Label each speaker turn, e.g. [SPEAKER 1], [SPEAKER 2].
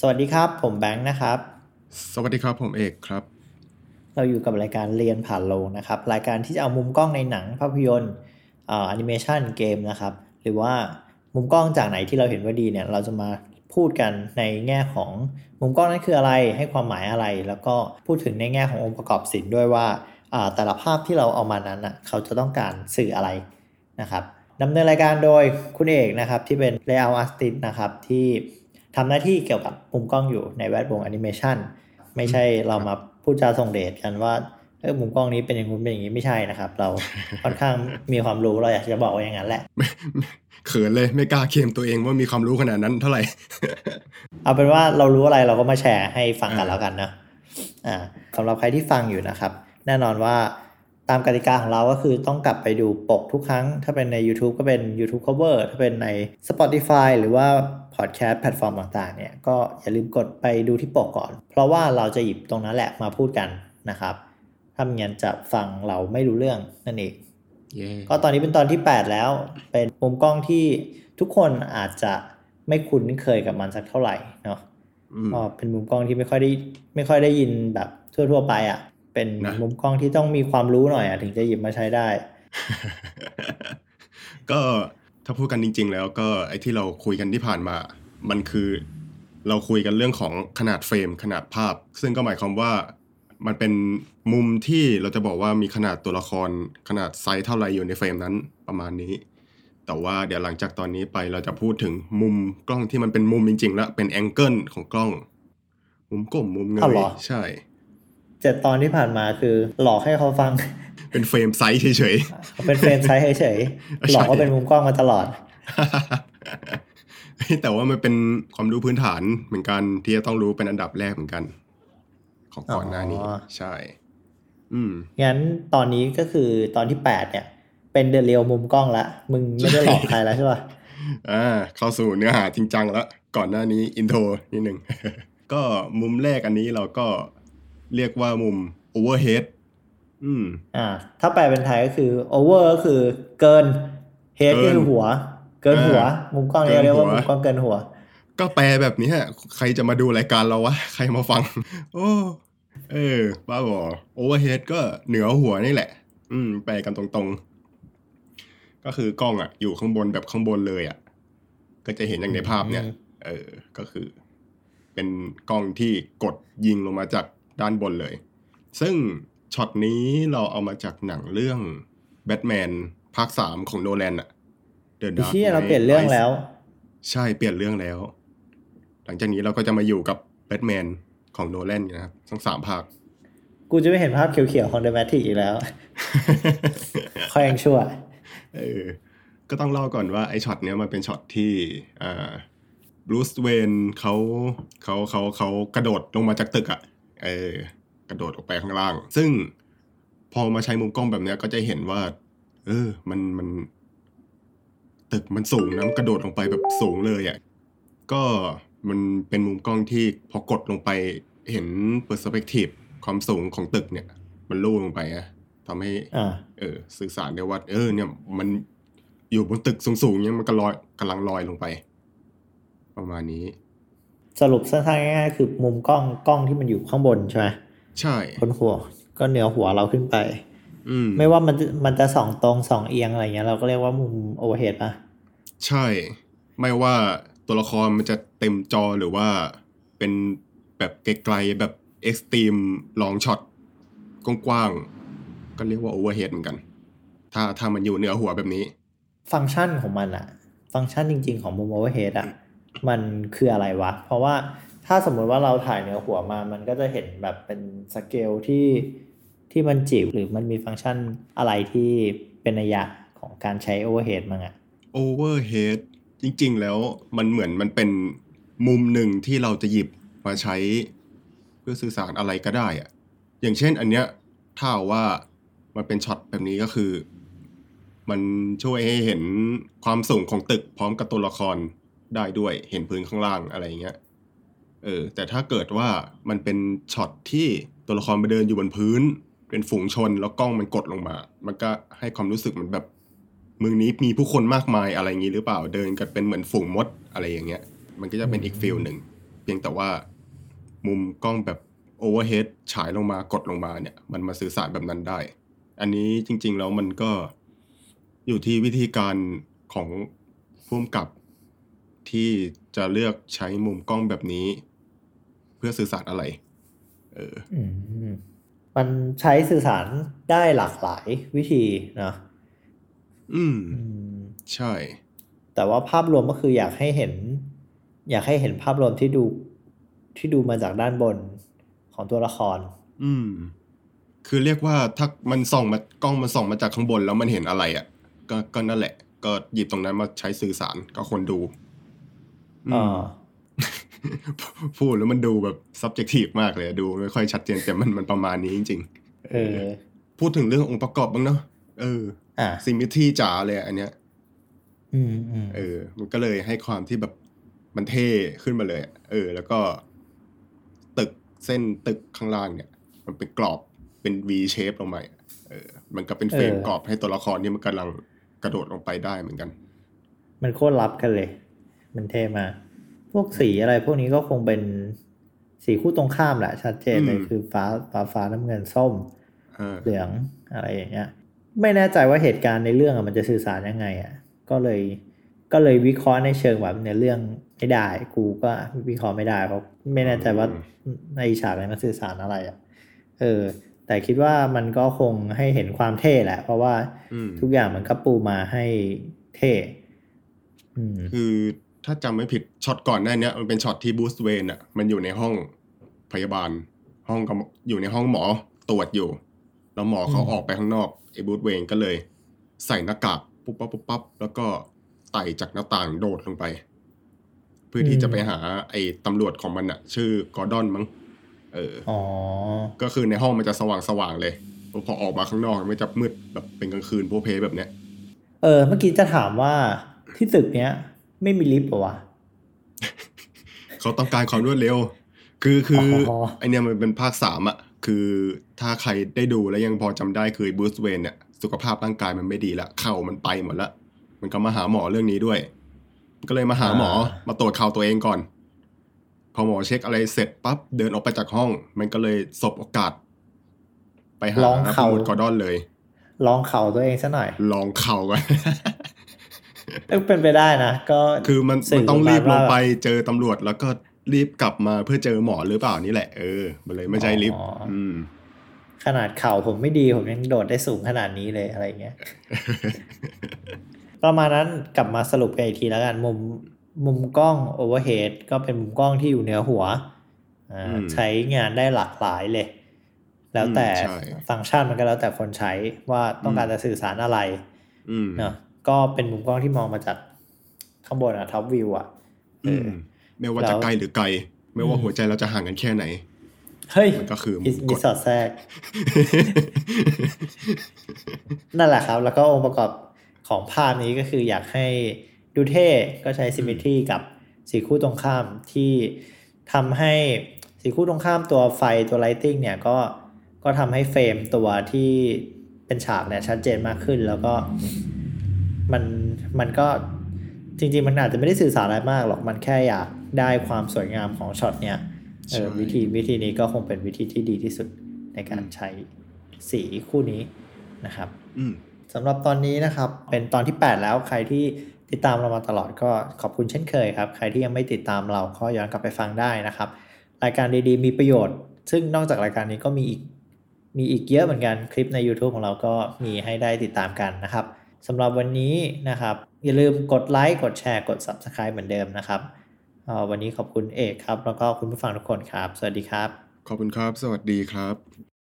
[SPEAKER 1] สวัสดีครับ ผมแบงค์นะครับ
[SPEAKER 2] สวัสดีครับผมเอกครับ
[SPEAKER 1] เราอยู่กับรายการเรียนผ่านโลงนะครับ รายการที่จะเอามุมกล้องในหนังภาพยนตร์อ่าแอนิเมชันเกมนะครับ หรือว่ามุมกล้องจากไหนที่เราเห็นว่าดีเนี่ยเราจะมาพูดกันในแง่ของมุมกล้องนั้นคืออะไรให้ความหมายอะไร แล้วก็พูดถึงในแง่ขององค์ประกอบศิลป์ด้วยว่าอ่าแต่ละภาพที่เราเอามานั้นอะเขาจะต้องการสื่ออะไรนะครับดำเนินรายการโดยคุณเอกนะครับที่เป็น layout artist นะครับที่ ทำหน้าที่เกี่ยวกับมุมกล้องอยู่ในแวดวงแอนิเมชันไม่ใช่เรามาพูดจาส่งเดชกันว่าเออมุมกล้องนี้เป็นอย่างนู้นเป็นอย่างนี้ไม่ใช่นะครับ เราค่อนข้างมีความรู้เราอยากจะบอกว่าอย่างนั้นแหละ
[SPEAKER 2] เขินเลยไม่กล้าเคลมตัวเองว่ามีความรู้ขนาดนั้นเท่าไหร่
[SPEAKER 1] เอาเป็นว่าเรารู้อะไรเราก็มาแชร์ให้ฟังกันแล้วกันเนอะอ่าสำหรับใครที่ฟังอยู่นะครับ แน่นอนว่า ตามกติกาของเราก็คือต้องกลับไปดูปกทุกครั้ง ถ้าเป็นใน YouTube ก็เป็น YouTube cover ถ้าเป็นใน Spotify หรือว่า podcast แพลตฟอร์มต่างๆเนี่ยก็อย่าลืมกดไปดูที่ปกก่อน เพราะว่าเราจะหยิบตรงนั้นแหละมาพูดกันนะครับถ้าไม่งั้นจะฟังเราไม่รู้เรื่องนั่นเอง
[SPEAKER 2] เย้
[SPEAKER 1] ก็ตอนนี้เป็นตอนที่ 8 แล้ว เป็นมุมกล้องที่ทุกคนอาจจะไม่คุ้นเคยกับมันสักเท่าไหร่เนาะ
[SPEAKER 2] อืม
[SPEAKER 1] ก็เป็นมุมกล้องที่ไม่ค่อยได้ไม่ค่อยได้ยินแบบทั่ว ๆ ไปอะ่ะ เป็น
[SPEAKER 2] นะ
[SPEAKER 1] มุมกล้องที่ต้องมีความรู้หน่อยอะ่ะถึงจะหยิบมาใช้ได้
[SPEAKER 2] ก็ถ้าพูดกันจริง ๆ แล้วก็ไอ้ที่เราคุยกันที่ผ่านมา มันคือเราคุยกันเรื่องของขนาดเฟรม ขนาดภาพ ซึ่งก็หมายความว่ามันเป็นมุมที่เราจะบอกว่ามีขนาดตัวละครขนาดไซส์เท่าไหร่อยู่ในเฟรมนั้นประมาณนี้ แต่ว่าเดี๋ยวหลังจากตอนนี้ไปเราจะพูดถึงมุมกล้องที่มันเป็นมุมจริงๆแล้วเป็น angle ของกล้อง มุมก้มมุมเงย
[SPEAKER 1] อ้าวเหรอ
[SPEAKER 2] ใช่
[SPEAKER 1] เจ็ดตอนที่ผ่านมาคือหลอกให้เขาฟัง
[SPEAKER 2] เป็น frame size เฉย
[SPEAKER 1] เป็น frame size เฉยๆหลอกว่าเป็นมุมกล้องมาตลอด
[SPEAKER 2] ๆแต่ว่ามันเป็นความรู้พื้นฐานเหมือนกันที่จะต้องรู้เป็นอันดับแรกเหมือนกัน ของก่อนหน้านี้
[SPEAKER 1] อ๋อ
[SPEAKER 2] ใช่ อืม
[SPEAKER 1] งั้นตอนนี้ก็คือตอนที่8เนี่ย เป็นเดเรียวมุมกล้องละมึงไม่ได้หลอกใครแล้วใช่ป่ะ
[SPEAKER 2] อ่าเข้าสู่เนื้อหาจริงจังแล้วก่อนหน้านี้อินโทรนิดหนึ่งก็มุมแรกอันนี้เราก็ เรียกว่ามุม overhead อืม
[SPEAKER 1] อ่า ถ้าแปลเป็นไทยก็คือ over ก็คือเกิน head
[SPEAKER 2] เกิ
[SPEAKER 1] ก็
[SPEAKER 2] น
[SPEAKER 1] คือหัว เกินหัว มุมกล้องเนี่ย
[SPEAKER 2] เกิน
[SPEAKER 1] เรียกว่า
[SPEAKER 2] หัว
[SPEAKER 1] มุมกล้องเกินหัว
[SPEAKER 2] ก็แปลแบบนี้ฮะใครจะมาดูรายการเราวะ ใครมาฟัง โอ้เออ บ้าบอ overhead ก็เหนือหัวนี่แหละ อืม แปลกันตรงๆ ก็คือกล้องอะ อยู่ข้างบนแบบข้างบนเลยอะ ก็จะเห็นอย่างในภาพเนี่ย
[SPEAKER 1] อืม
[SPEAKER 2] เออ ก็คือ เป็นกล้องที่กดยิงลงมาจาก ด้านบนเลย ซึ่งช็อตนี้เราเอามาจากหนังเรื่องแบทแมนภาคสามของโนแลนอะ The
[SPEAKER 1] ไอ้
[SPEAKER 2] Dark
[SPEAKER 1] ที่เรา
[SPEAKER 2] Knight
[SPEAKER 1] เปลี่ยนเรื่องแล้ว
[SPEAKER 2] ใช่เปลี่ยนเรื่องแล้ว หลังจากนี้เราก็จะมาอยู่กับแบทแมนของโนแลนนะครับทั้งสามภาค
[SPEAKER 1] กูจะไม่เห็นภาพเขียวๆของ The Matrix อีกแล้วค่อยยังชั่ว
[SPEAKER 2] เออก็ต้องเล่าก่อนว่าไอ้ช็อตเนี้ยมันเป็นช็อตที่อ่าบรูซเวนเขาเขาเขาเขากระโดดลงมาจากตึกอะ่ะ เออกระโดดออกไปข้างล่าง ซึ่งพอมาใช้มุมกล้องแบบเนี้ยก็จะเห็นว่า เออ มันมัน ตึกมันสูงนะมันกระโดดลงไปแบบสูงเลยอะ่ะก็มันเป็นมุมกล้องที่พอกดลงไปเห็นเปอร์สเปกทีฟความสูงของตึกเนี่ย มันลู่ลงไปอะทำให้
[SPEAKER 1] อ่า
[SPEAKER 2] เออ สื่อสารได้ว่า เออ เนี่ย มันอยู่บนตึกสูงๆเนี่ยมันก็ลอยกำลังลอยลงไป ประมาณนี้
[SPEAKER 1] สรุปสั้นๆง่ายๆคือมุมกล้องกล้องที่มันอยู่ข้างบนใช่ไหม
[SPEAKER 2] ใช่
[SPEAKER 1] บนหัว ก็เหนือหัวเราขึ้นไป
[SPEAKER 2] อืม
[SPEAKER 1] ไม่ว่ามันจะมันจะส่องตรงส่องเอียงอะไรเงี้ยเราก็เรียกว่ามุม overhead ป่ะ
[SPEAKER 2] ใช่ ไม่ว่าตัวละครมันจะเต็มจอหรือว่าเป็นแบบไกลๆแบบ extreme long shot กว้างๆก็เรียกว่า overhead เหมือนกัน ถ้าถ้ามันอยู่เหนือหัวแบบนี้
[SPEAKER 1] ฟังก์ชันของมันอะฟังก์ชันจริง ๆ ของมุม overhead อะ มันคืออะไรวะ เพราะว่าถ้าสมมุติว่าเราถ่ายเหนือหัวมา มันก็จะเห็นแบบเป็นสเกลที่ที่มันจิ๋วหรือมันมีฟังก์ชันอะไรที่เป็นนัยยะของการใช้ overhead มั้งอะ
[SPEAKER 2] overhead จริง ๆ แล้วมันเหมือนมันเป็นมุมหนึ่งที่เราจะหยิบมาใช้เพื่อสื่อสารอะไรก็ได้อะอย่างเช่นอันเนี้ยถ้าว่ามันเป็นช็อตแบบนี้ก็คือ มันช่วยให้เห็นความสูงของตึกพร้อมกับตัวละคร ได้ด้วยเห็นพื้นข้างล่างอะไรอย่างเงี้ยเออแต่ถ้าเกิดว่ามันเป็นช็อตที่ตัวละครไปเดินอยู่บนพื้น เป็นฝูงชนแล้วกล้องมันกดลงมา มันก็ให้ความรู้สึกเหมือนแบบเมืองนี้มีผู้คนมากมายอะไรอย่างนี้หรือเปล่าเดินกันเป็นเหมือนฝูงมดอะไรอย่างเงี้ย มันก็จะเป็นอีก feel หนึ่งเพียงแต่ว่ามุมกล้องแบบ overhead ฉายลงมากดลงมาเนี่ย มันมาสื่อสารแบบนั้นได้ อันนี้จริง ๆ แล้วมันก็อยู่ที่วิธีการของผู้กำกับ ที่จะเลือกใช้มุมกล้องแบบนี้ เพื่อสื่อสารอะไร เออ
[SPEAKER 1] อืมมันใช้สื่อสารได้หลากหลายวิธีเนาะ
[SPEAKER 2] อืม
[SPEAKER 1] อืม
[SPEAKER 2] ใช่
[SPEAKER 1] แต่ว่าภาพรวมก็คืออยากให้เห็น อยากให้เห็นภาพรวมที่ดูที่ดูมาจากด้านบนของตัวละคร
[SPEAKER 2] อืม คือเรียกว่าถ้ามันส่องมากล้องมันส่องมาจากข้างบนแล้วมันเห็นอะไรอะ่ะ ก็ก็นั่นแหละ ก็หยิบตรงนั้นมาใช้สื่อสารกับคนดูอืม
[SPEAKER 1] อ่า
[SPEAKER 2] พูดแล้วมันดูแบบ subjective มากเลยดูไม่ค่อยชัดเจนแต่มันมันประมาณนี้จริงๆ
[SPEAKER 1] เออ
[SPEAKER 2] พูดถึงเรื่ององค์ประกอบบ้างเนาะเออ
[SPEAKER 1] อะ
[SPEAKER 2] ซิมิทีจ๋าเลยอะอันเนี้ย
[SPEAKER 1] อืมอืม
[SPEAKER 2] เออ มันก็เลยให้ความที่แบบมันเท่ขึ้นมาเลยอะเออ แล้วก็ ตึกเส้นตึกข้างล่างเนี่ย มันเป็นกรอบเป็น V shape ลงมาอะเออ มันก็เป็นเฟรมกรอบให้ตัวละครที่มันกำลังกระโดดลงไปได้เหมือนกัน
[SPEAKER 1] มันโคตรลับกันเลย มันเท่มากพวกสีอะไรพวกนี้ก็คงเป็นสีคู่ตรงข้ามแหละ ชัดเจนเลย
[SPEAKER 2] อืม
[SPEAKER 1] คือฟ้าฟ้าฟ้าน้ำเงินส้ม
[SPEAKER 2] เออ
[SPEAKER 1] เหลืองอะไรอย่างเงี้ย ไม่แน่ใจว่าเหตุการณ์ในเรื่องอะมันจะสื่อสารยังไงอะก็เลยก็เลยวิเคราะห์ในเชิงแบบในเรื่องไม่ได้ กูก็วิเคราะห์ไม่ได้เพราะไม่แน่ใจว่าในฉากนั้นมันสื่อสารอะไรอะเออ แต่คิดว่ามันก็คงให้เห็นความเท่แหละ เพราะว่า
[SPEAKER 2] อืม
[SPEAKER 1] ทุกอย่างมันก็ปูมาให้เท่อืม
[SPEAKER 2] คือ ถ้าจำไม่ผิดช็อตก่อนหน้าเนี้ยมันเป็นช็อตที่บูสเวนอะมันอยู่ในห้องพยาบาล ห้องกับอยู่ในห้องหมอตรวจอยู่ แล้วหมอเขา
[SPEAKER 1] อืม
[SPEAKER 2] ออกไปข้างนอกไอ้บูสเวนก็เลย ใส่หน้ากากปุ๊บปั๊บปุ๊บปั๊บแล้วก็ไต่จากหน้าต่างโดดลงไป เพื่อที่จะไปหาไอ้ตำรวจของมันอะชื่อกอร์ดอนมั้งเออ
[SPEAKER 1] อ๋อ
[SPEAKER 2] ก็คือในห้องมันจะสว่างสว่างๆเลยพอออกมาข้างนอกมันจะมืดแบบเป็นกลางคืนโพเพแบบเนี้ย
[SPEAKER 1] เออ เมื่อกี้จะถามว่าที่ตึกเนี้ย ไม่มีลิฟต์เหรอวะ
[SPEAKER 2] เขาต้องการความรวดเร็ว คือคืออ
[SPEAKER 1] อ
[SPEAKER 2] ไอเนี่ยมันเป็นภาคสามอะคือถ้าใครได้ดูแล้วยังพอจำได้คือบูสเวนเนี่ยสุขภาพร่างกายมันไม่ดีละเข่ามันไปหมดละ มันก็มาหาหมอเรื่องนี้ด้วย ก็เลยมาหาหมอมาตรวจเข่าตัวเองก่อน พอหมอเช็คอะไรเสร็จปั๊บเดินออกไปจากห้อง มันก็เลยสบโอกาส ไปหา
[SPEAKER 1] ลองเข่า
[SPEAKER 2] ตำรวจกอร์ดอนเลย
[SPEAKER 1] ลองเข่าตัวเองซะหน่อย
[SPEAKER 2] ลองเข่ากัน
[SPEAKER 1] เอ้ยเป็นไปได้นะก็
[SPEAKER 2] คือมัน
[SPEAKER 1] สื่
[SPEAKER 2] มันต้องรีบลงไป
[SPEAKER 1] ว่า
[SPEAKER 2] เจอตำรวจแล้วก็รีบกลับมาเพื่อเจอหมอหรือเปล่านี่แหละเออมันเลยไม่ใช่ลิฟต์
[SPEAKER 1] อ๋ออื
[SPEAKER 2] อืม
[SPEAKER 1] ขนาดเข่าผมไม่ดีผมยังโดดได้สูงขนาดนี้เลยอะไรเงี้ยประมาณนั้นกลับมาสรุปกันอีกทีแล้วกันมุมมุมกล้องโอเวอร์เฮดก็เป็นมุมกล้องที่อยู่เหนือหัวอ่า
[SPEAKER 2] อืม
[SPEAKER 1] ใช้งานได้หลากหลายเลย แล้วแต่
[SPEAKER 2] อืมใช่
[SPEAKER 1] ฟังก์ชันมันก็แล้วแต่คนใช้ว่าต้องการจะสื่อสารอะไร
[SPEAKER 2] อืม
[SPEAKER 1] เนาะ ก็เป็นมุมกล้องที่มองมาจากข้างบนอะท็อปวิวอะเอ
[SPEAKER 2] อื
[SPEAKER 1] อ
[SPEAKER 2] มไม่ว่า
[SPEAKER 1] แล้
[SPEAKER 2] จะ
[SPEAKER 1] ว
[SPEAKER 2] ไกลหรือไกล ไม่ว่า
[SPEAKER 1] อืม
[SPEAKER 2] หัวใจเราจะห่างกันแค่ไหน
[SPEAKER 1] เฮ้ย
[SPEAKER 2] มันก็คือ
[SPEAKER 1] มี
[SPEAKER 2] ก
[SPEAKER 1] มี
[SPEAKER 2] ด
[SPEAKER 1] สอดแทรก นั่นแหละครับ แล้วก็องค์ประกอบของภาพนี้ก็คืออยากให้ดูเท่ก็ใช้ symmetry กับสีคู่ตรงข้ามที่ทำให้สีคู่ตรงข้ามตัวไฟตัว lighting เนี่ยก็ก็ทำให้เฟรมตัวที่เป็นฉากเนี่ยชัดเจนมากขึ้น แล้วก็ มันมันก็จริง ๆ มันอาจจะไม่ได้สื่อสารอะไรมากหรอกมันแค่อยากได้ความสวยงามของช็อตเนี่ยเออ
[SPEAKER 2] ใช่
[SPEAKER 1] วิธีวิธีนี้ก็คงเป็นวิธีที่ดีที่สุดในการใช้สีคู่นี้นะครับ
[SPEAKER 2] อืม
[SPEAKER 1] สำหรับตอนนี้นะครับ เป็นตอนที่ 8 แล้วใครที่ติดตามเรามาตลอดก็ขอบคุณเช่นเคยครับ ใครที่ยังไม่ติดตามเราก็ย้อนกลับไปฟังได้นะครับ รายการดีๆ มีประโยชน์ ซึ่งนอกจากรายการนี้ก็มีอีกมีอีกเยอะเหมือนกันคลิปใน YouTube ของเราก็มีให้ได้ติดตามกันนะครับ สำหรับวันนี้นะครับ อย่าลืมกดไลค์กดแชร์กด Subscribe เหมือนเดิมนะครับวันนี้ขอบคุณเอกครับ แล้วก็คุณผู้ฟังทุกคนครับ สวัสดีครับ
[SPEAKER 2] ขอบคุณครับ สวัสดีครับ